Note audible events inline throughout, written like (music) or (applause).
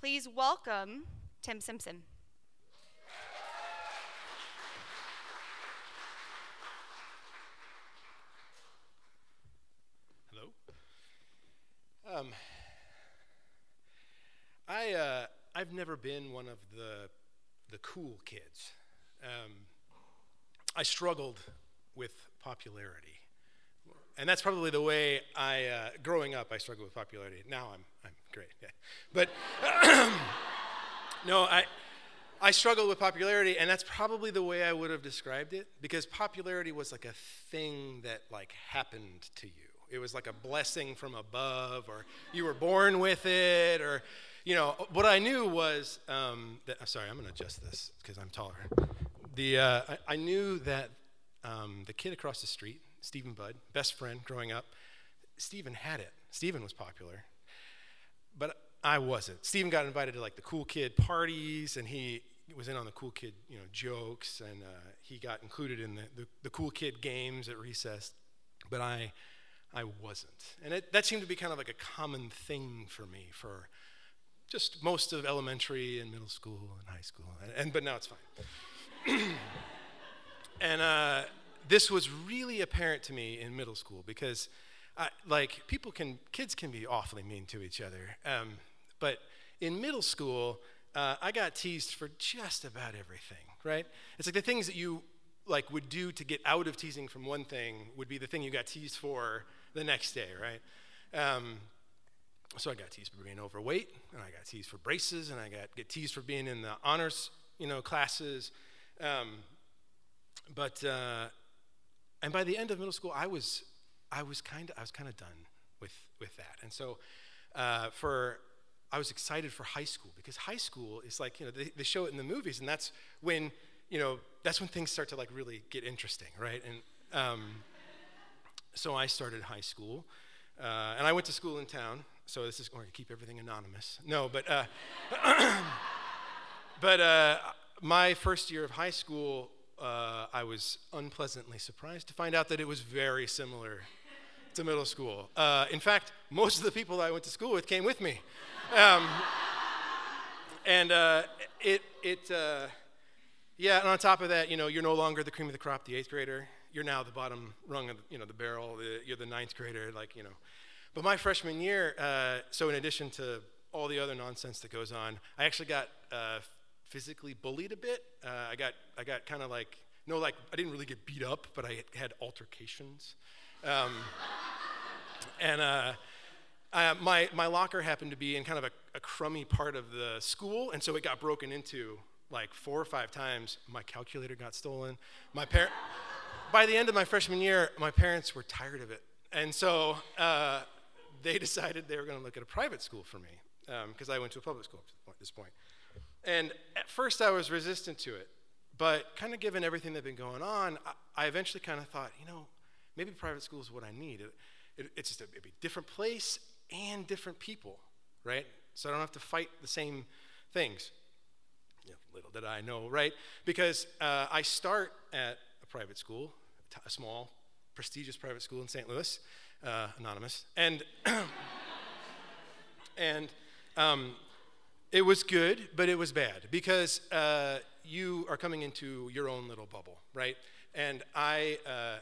Please welcome Tim Simpson. Hello. Um, I uh, I've never been one of the the cool kids. Um, I struggled with popularity, and that's probably the way I uh, growing up. I struggled with popularity. Now I'm I'm great, yeah. but (clears throat) no, I. I struggled with popularity, and that's probably the way I would have described it, because popularity was like a thing that like happened to you. It was like a blessing from above, or you were born with it, or you know. What I knew was um, that. Sorry, I'm going to adjust this because I'm taller. The uh, I, I, knew that um, the kid across the street, Stephen Budd, best friend growing up, Stephen had it. Stephen was popular, but I wasn't. Stephen got invited to like the cool kid parties, and he was in on the cool kid, you know, jokes, and uh, he got included in the, the, the, cool kid games at recess. But I, I wasn't, and it, that seemed to be kind of like a common thing for me for just most of elementary and middle school and high school, and, and but now it's fine. (clears throat) and uh, this was really apparent to me in middle school because. I, like people can kids can be awfully mean to each other um, but in middle school, uh, I got teased for just about everything, right? It's like the things that you like would do to get out of teasing from one thing would be the thing you got teased for the next day, right? Um, so I got teased for being overweight, and I got teased for braces, and I got get teased for being in the honors, you know, classes. Um, but uh, and by the end of middle school, I was I was kind of I was kind of done with with that, and so uh, for I was excited for high school because high school is like, you know, they, they show it in the movies, and that's when, you know, that's when things start to like really get interesting, right? And um, so I started high school, uh, and I went to school in town. So this is going to keep everything anonymous. No, but uh, (coughs) but uh, my first year of high school, uh, I was unpleasantly surprised to find out that it was very similar to middle school. Uh, in fact, most of the people I went to school with came with me. Um, and uh, it, it uh, yeah, and on top of that, you know, you're no longer the cream of the crop, the eighth grader. You're now the bottom rung of, you know, the barrel. The, you're the ninth grader, like, you know. But my freshman year, uh, so in addition to all the other nonsense that goes on, I actually got uh, physically bullied a bit. Uh, I got, I got kind of like, no, like, I didn't really get beat up, but I had altercations. Um, and uh, uh, my, my locker happened to be in kind of a, a crummy part of the school, and so it got broken into like four or five times. My calculator got stolen. My par- by the end of my freshman year, my parents were tired of it. And so uh, they decided they were going to look at a private school for me because um, I went to a public school at this point. And at first, I was resistant to it. But kind of given everything that had been going on, I, I eventually kind of thought, you know, maybe private school is what I need. It, it, it's just a, a different place and different people, right? So I don't have to fight the same things. Yeah, little did I know, right? Because uh, I start at a private school, a small, prestigious private school in St. Louis, uh, anonymous, and (coughs) and um, it was good, but it was bad because uh, you are coming into your own little bubble, right? And I uh,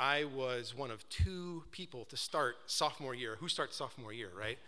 I was one of two people to start sophomore year. Who starts sophomore year, right?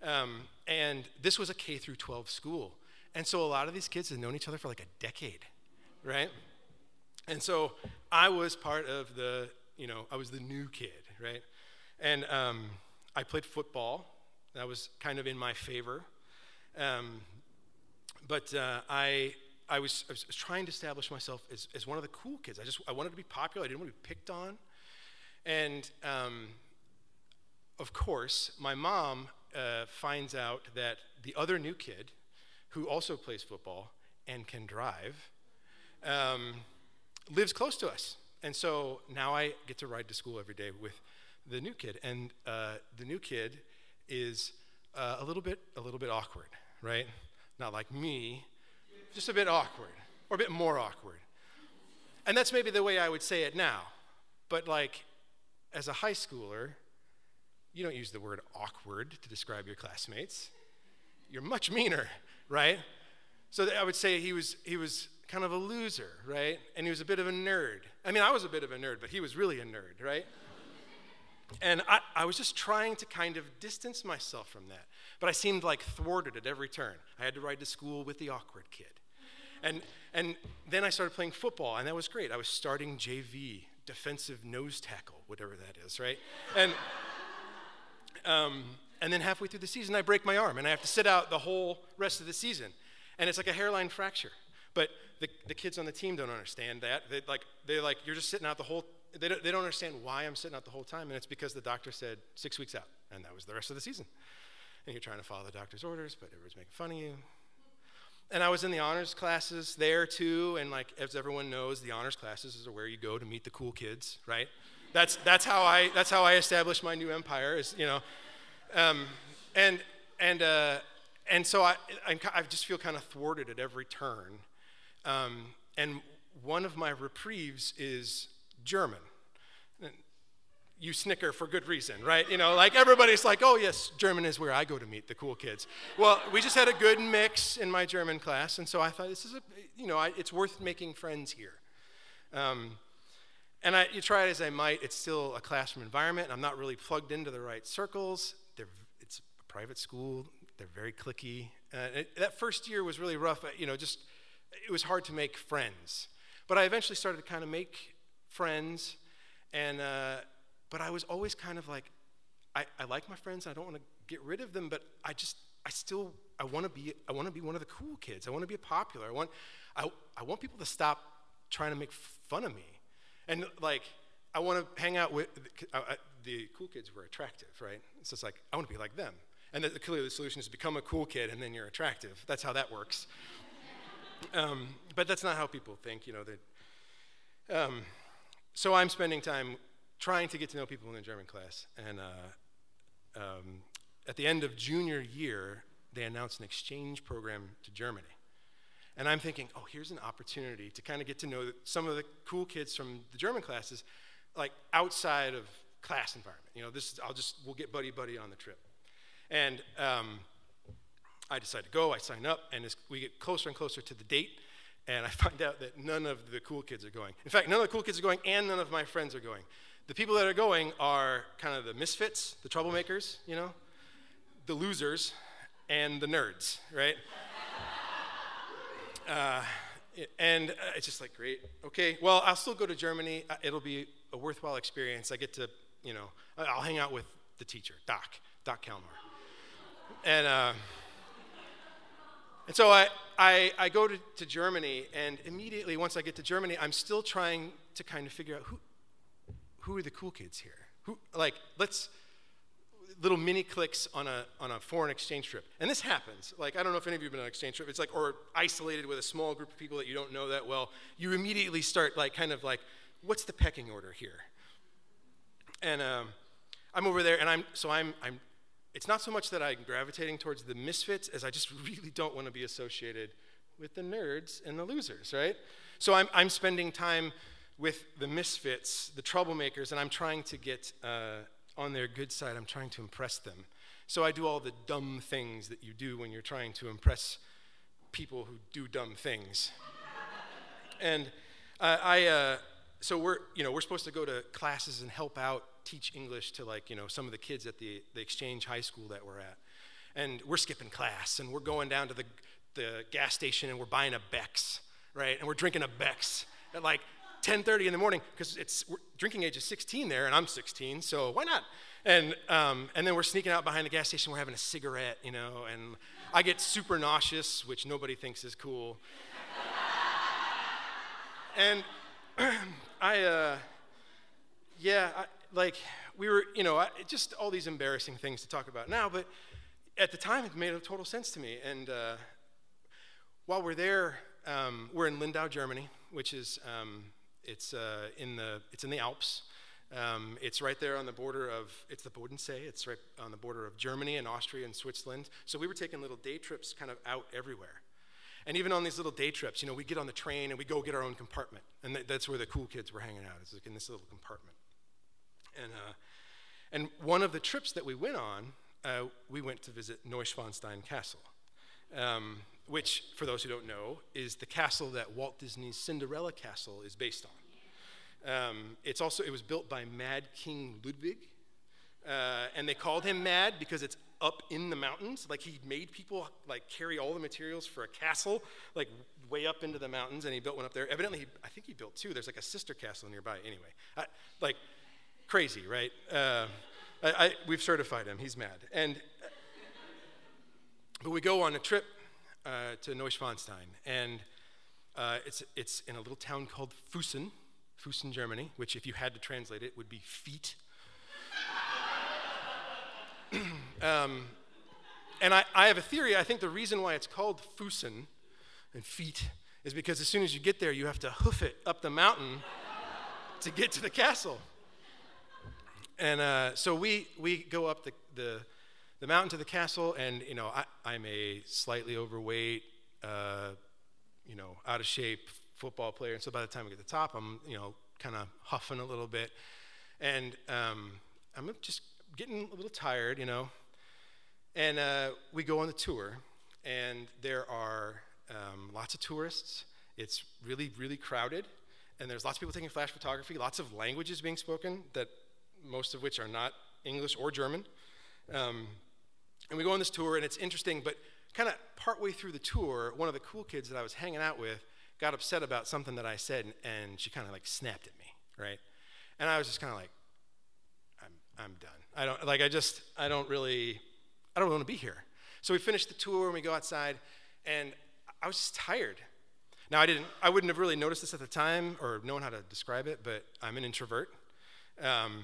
Um, and this was a K through 12 school. And so a lot of these kids had known each other for like a decade, right? And so I was part of the, you know, I was the new kid, right? And um, I played football. That was kind of in my favor. Um, but uh, I I was, I was, trying to establish myself as, as one of the cool kids. I just I wanted to be popular. I didn't want to be picked on. And um, of course, my mom uh, finds out that the other new kid, who also plays football and can drive, um, lives close to us. And so now I get to ride to school every day with the new kid. And uh, the new kid is uh, a little bit a little bit awkward, right? Not like me, just a bit awkward, or a bit more awkward. And that's maybe the way I would say it now. But like as a high schooler, you don't use the word awkward to describe your classmates. you're much meaner, right? So I would say he was, he was kind of a loser, right? And he was a bit of a nerd. I mean, I was a bit of a nerd, but he was really a nerd, right? And I, I was just trying to kind of distance myself from that. But I seemed like thwarted at every turn. I had to ride to school with the awkward kid. And, and then I started playing football, and that was great. I was starting JV, defensive nose tackle, whatever that is, right? And, um, and then halfway through the season, I break my arm, and I have to sit out the whole rest of the season. And it's like a hairline fracture. But the, the kids on the team don't understand that. They, like, they're like, you're just sitting out the whole they don't, they don't understand why I'm sitting out the whole time, and it's because the doctor said six weeks out, and that was the rest of the season. And you're trying to follow the doctor's orders, but everyone's making fun of you. And I was in the honors classes there too, and like as everyone knows, the honors classes is where you go to meet the cool kids, right? That's that's how I that's how I established my new empire. Is you know, um, and and uh, and so I I just feel kind of thwarted at every turn. Um, and one of my reprieves is German. You snicker for good reason, right? You know, like everybody's like, oh, yes, German is where I go to meet the cool kids. Well, we just had a good mix in my German class, and so I thought this is a, you know, I, it's worth making friends here. Um, and I, you try it as I might, it's still a classroom environment. I'm not really plugged into the right circles. They're, it's a private school. They're very clicky. Uh, it, that first year was really rough. You know, just it was hard to make friends. But I eventually started to kind of make friends, and uh, but I was always kind of like, I, I like my friends. I don't want to get rid of them, but I just I still I want to be I want to be one of the cool kids. I want to be popular. I want I, I want people to stop trying to make fun of me, and like I want to hang out with the, uh, the cool kids were attractive, right? So it's like I want to be like them. And the, clearly the solution is become a cool kid and then you're attractive. That's how that works. (laughs) um, but that's not how people think, you know. Um, so I'm spending time trying to get to know people in the German class. And uh, um, at the end of junior year, they announced an exchange program to Germany. And I'm thinking, oh, here's an opportunity to kind of get to know some of the cool kids from the German classes, like outside of class environment. You know, this is, I'll just, we'll get buddy buddy on the trip. And um, I decide to go, I sign up, and as we get closer and closer to the date, and I (laughs) find out that none of the cool kids are going. In fact, none of the cool kids are going, and none of my friends are going. The people that are going are kind of the misfits, the troublemakers, you know, the losers, and the nerds, right? (laughs) uh, and uh, it's just like, great, okay, well, I'll still go to Germany. Uh, it'll be a worthwhile experience. I get to, you know, I'll hang out with the teacher, Doc, Doc Kalmar. And, uh, and so I, I, I go to, to Germany, and immediately once I get to Germany, I'm still trying to kind of figure out who, who are the cool kids here? Who, like, let's, little mini clicks on a, on a foreign exchange trip. And this happens. Like, I don't know if any of you have been on an exchange trip. It's like, or isolated with a small group of people that you don't know that well. You immediately start, like, kind of like, what's the pecking order here? And um, I'm over there, and I'm, so I'm, I'm it's not so much that I'm gravitating towards the misfits as I just (laughs) really don't want to be associated with the nerds and the losers, right? So I'm, I'm spending time with the misfits, the troublemakers, and I'm trying to get uh, on their good side. I'm trying to impress them. So I do all the dumb things that you do when you're trying to impress people who do dumb things. (laughs) and uh, I, uh, so we're, you know, we're supposed to go to classes and help out teach English to like, you know, some of the kids at the, the exchange high school that we're at. And we're skipping class and we're going down to the, the gas station and we're buying a Beck's, right? And we're drinking a Beck's at like 10.30 in the morning because it's drinking age is 16 there and I'm 16, so why not? And, um, and then we're sneaking out behind the gas station, we're having a cigarette, you know, and I get super nauseous, which nobody thinks is cool. (laughs) and (clears throat) I, uh, yeah, I, like we were, you know, I, just all these embarrassing things to talk about now, but at the time it made a total sense to me. And uh, while we're there, um, we're in Lindau, Germany, which is um, it's uh, in the it's in the Alps. Um, it's right there on the border of it's the Bodensee. It's right on the border of Germany and Austria and Switzerland. So we were taking little day trips, kind of out everywhere. And even on these little day trips, you know, we get on the train and we go get our own compartment, and th- that's where the cool kids were hanging out. It's like in this little compartment. And, uh, and one of the trips that we went on, uh, we went to visit Neuschwanstein Castle. um, which, for those who don't know, is the castle that Walt Disney's Cinderella Castle is based on. Um, it's also it was built by Mad King Ludwig, uh, and they called him Mad because it's up in the mountains. Like he made people like carry all the materials for a castle, like way up into the mountains, and he built one up there. Evidently, he, I think he built two. There's like a sister castle nearby. Anyway, I, like crazy, right? Uh, I, I, we've certified him. He's mad. And but we go on a trip uh, to Neuschwanstein, and uh, it's it's in a little town called Fussen, Fussen, Germany, which, if you had to translate it, would be feet. (coughs) um, and I, I have a theory. I think the reason why it's called Fussen and feet is because as soon as you get there, you have to hoof it up the mountain (laughs) to get to the castle. And uh, so we, we go up the, the, the, mountain to the castle, and you know, I, am a slightly overweight, uh, you know, out of shape football player. And so by the time we get to the top, I'm, you know, kind of huffing a little bit. And um, I'm just getting a little tired, you know. And uh, we go on the tour, and there are um, lots of tourists. It's really, really crowded. And there's lots of people taking flash photography, lots of languages being spoken that most of which are not English or German. Um, and we go on this tour, and it's interesting, but kind of partway through the tour, one of the cool kids that I was hanging out with got upset about something that I said, and, she kind of like snapped at me, right? And I was just kind of like, I'm, I'm done. I don't, like, I just, I don't really, I don't want to be here. So we finished the tour, and we go outside, and I was just tired. Now, I didn't, I wouldn't have really noticed this at the time or known how to describe it, but I'm an introvert. Um,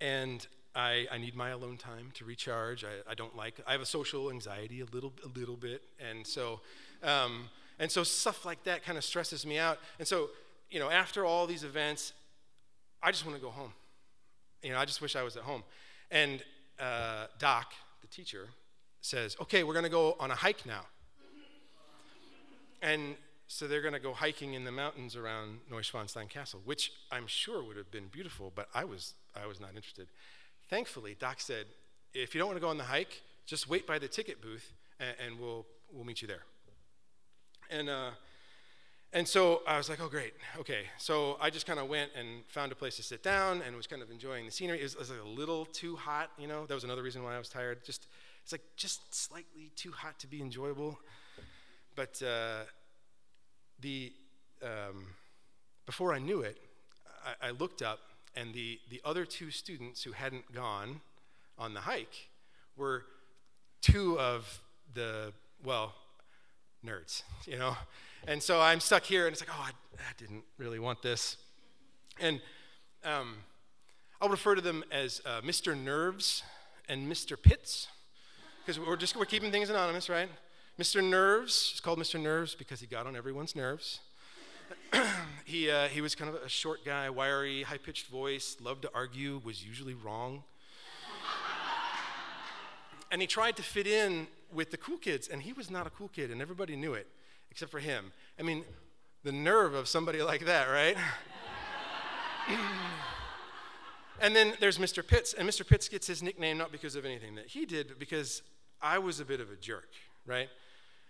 and I, I, need my alone time to recharge. I, I, don't like, I have a social anxiety a little, a little bit. And so, um, and so stuff like that kind of stresses me out. And so, you know, after all these events, I just want to go home. You know, I just wish I was at home. And uh, Doc, the teacher, says, okay, we're going to go on a hike now. And so they're going to go hiking in the mountains around Neuschwanstein Castle, which I'm sure would have been beautiful, but I was, I was not interested. Thankfully, Doc said, if you don't want to go on the hike, just wait by the ticket booth and, and we'll, we'll meet you there. And, uh, and so I was like, oh, great, okay. So I just kind of went and found a place to sit down and was kind of enjoying the scenery. It was, it was like a little too hot, you know. That was another reason why I was tired. Just, it's like just slightly too hot to be enjoyable. But uh, the, um, before I knew it, I, I looked up, and the, the other two students who hadn't gone on the hike were two of the, well, nerds, you know? And so I'm stuck here, and it's like, oh, I, I didn't really want this. And um, I'll refer to them as uh, Mr. Nerves and Mr. Pitts, because we're just we're keeping things anonymous, right? Mr. Nerves, he's called Mr. Nerves because he got on everyone's nerves. (clears throat) he, uh, he was kind of a short guy, wiry, high pitched voice, loved to argue, was usually wrong. and he tried to fit in with the cool kids, and he was not a cool kid, and everybody knew it, except for him. I mean, the nerve of somebody like that, right? (clears throat) and then there's Mr. Pitts, and Mr. Pitts gets his nickname not because of anything that he did, but because I was a bit of a jerk, right?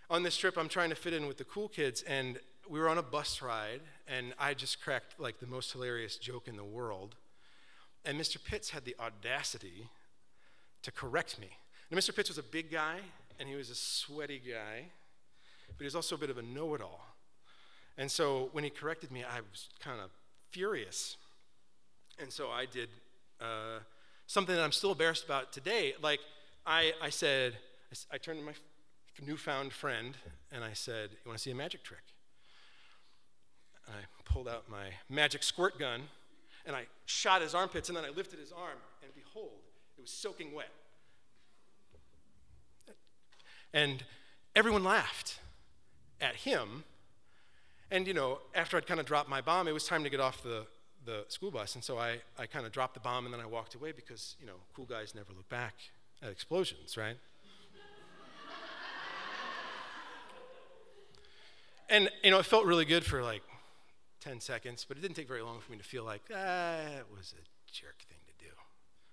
on this trip, I'm trying to fit in with the cool kids, and we were on a bus ride, and I just cracked like the most hilarious joke in the world. And Mr. Pitts had the audacity to correct me. Now, Mr. Pitts was a big guy, and he was a sweaty guy, but he was also a bit of a know it all. And so when he corrected me, I was kind of furious. And so I did uh, something that I'm still embarrassed about today. Like, I, I said, I, I turned to my newfound friend and I said, You want to see a magic trick? I pulled out my magic squirt gun and I shot his armpits and then I lifted his arm and behold, it was soaking wet. And everyone laughed at him. And, you know, after I'd kind of dropped my bomb, it was time to get off the, the school bus. And so I, I kind of dropped the bomb and then I walked away because, you know, cool guys never look back at explosions, right? (laughs) and you know, it felt really good for like 10 seconds, but it didn't take very long for me to feel like, ah, that was a jerk thing to do.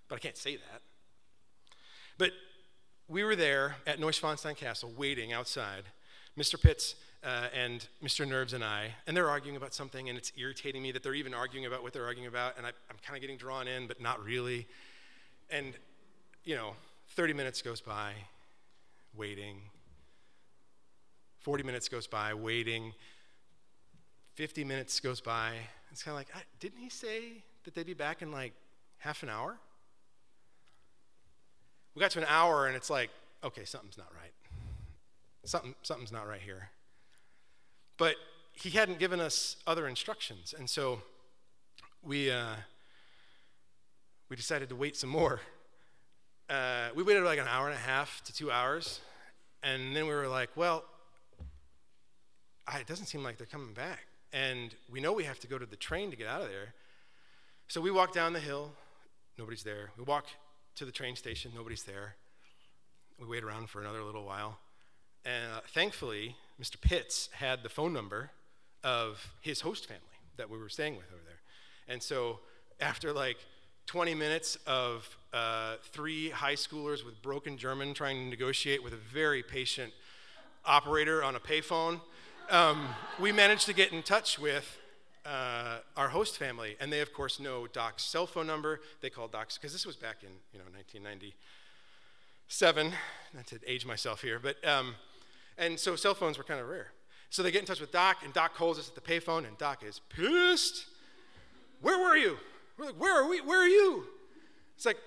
But I can't say that. But we were there at Neuschwanstein Castle waiting outside. Mr. Pitts uh, and Mr. Nerves and I, and they're arguing about something, and it's irritating me that they're even arguing about what they're arguing about, and I, I'm kind of getting drawn in, but not really. And, you know, 30 minutes goes by, waiting. 40 minutes goes by, waiting. 50 minutes goes by. It's kind of like, didn't he say that they'd be back in like half an hour? We got to an hour and it's like, okay, something's not right. Something, something's not right here. But he hadn't given us other instructions. And so we, uh, we decided to wait some more. Uh, we waited like an hour and a half to two hours. And then we were like, well, it doesn't seem like they're coming back. And we know we have to go to the train to get out of there. So we walk down the hill, nobody's there. We walk to the train station, nobody's there. We wait around for another little while. And uh, thankfully, Mr. Pitts had the phone number of his host family that we were staying with over there. And so after like 20 minutes of uh, three high schoolers with broken German trying to negotiate with a very patient operator on a payphone, um, we managed to get in touch with uh, our host family, and they of course know Doc's cell phone number. They call Doc's because this was back in you know 1997. Not to age myself here, but um, and so cell phones were kind of rare. So they get in touch with Doc, and Doc calls us at the payphone, and Doc is pissed. Where were you? We're like, where are we? Where are you? It's like,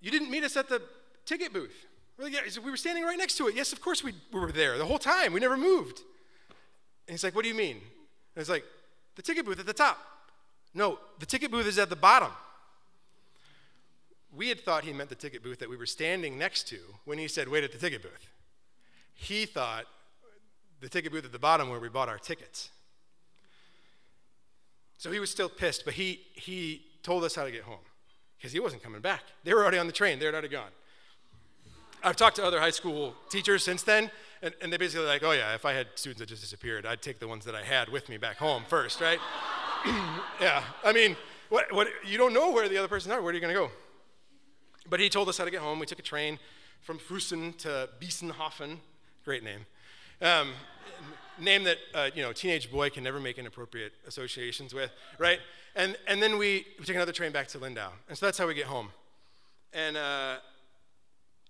you didn't meet us at the ticket booth. We're like, yeah. we were standing right next to it. Yes, of course we, we were there the whole time. We never moved. And he's like, what do you mean? And it's like, the ticket booth at the top. No, the ticket booth is at the bottom. We had thought he meant the ticket booth that we were standing next to when he said, wait at the ticket booth. He thought the ticket booth at the bottom where we bought our tickets. So he was still pissed, but he, he told us how to get home because he wasn't coming back. They were already on the train, they had already gone. I've talked to other high school teachers since then, and, and they basically like, oh yeah, if I had students that just disappeared, I'd take the ones that I had with me back home first, right? (clears throat) yeah, I mean, what, what, you don't know where the other person are. Where are you going to go? But he told us how to get home. We took a train from Fussen to Biesenhofen. Great name. Um, name that uh, you know teenage boy can never make inappropriate associations with, right? And and then we, we take another train back to Lindau, and so that's how we get home. And uh,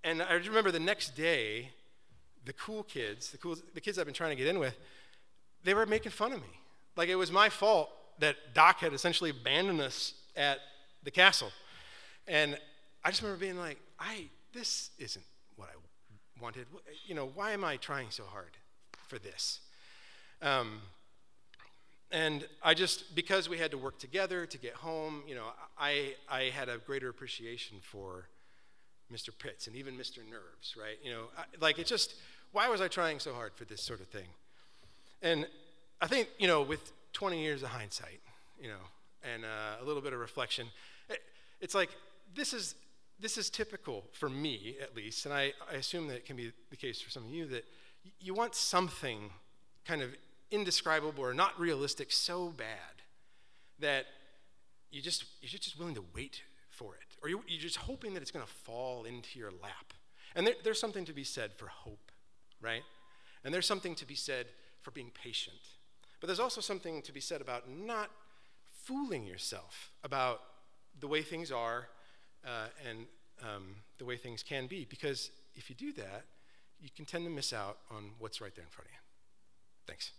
and I remember the next day, the cool kids, the, cool, the kids I've been trying to get in with, they were making fun of me. Like it was my fault that Doc had essentially abandoned us at the castle. And I just remember being like, I, this isn't what I wanted. You know, why am I trying so hard for this? Um, and I just, because we had to work together to get home, you know, I, I had a greater appreciation for Mr. Pitts and even Mr. Nerves, right? You know, I, like it just, why was I trying so hard for this sort of thing? And I think, you know, with 20 years of hindsight, you know, and uh, a little bit of reflection, it, it's like this is this is typical for me at least, and I, I assume that it can be the case for some of you that you want something kind of indescribable or not realistic so bad that you just you're just willing to wait for it or you're just hoping that it's going to fall into your lap. And there, there's something to be said for hope, right? And there's something to be said for being patient. But there's also something to be said about not fooling yourself about the way things are uh, and um, the way things can be. Because if you do that, you can tend to miss out on what's right there in front of you. Thanks.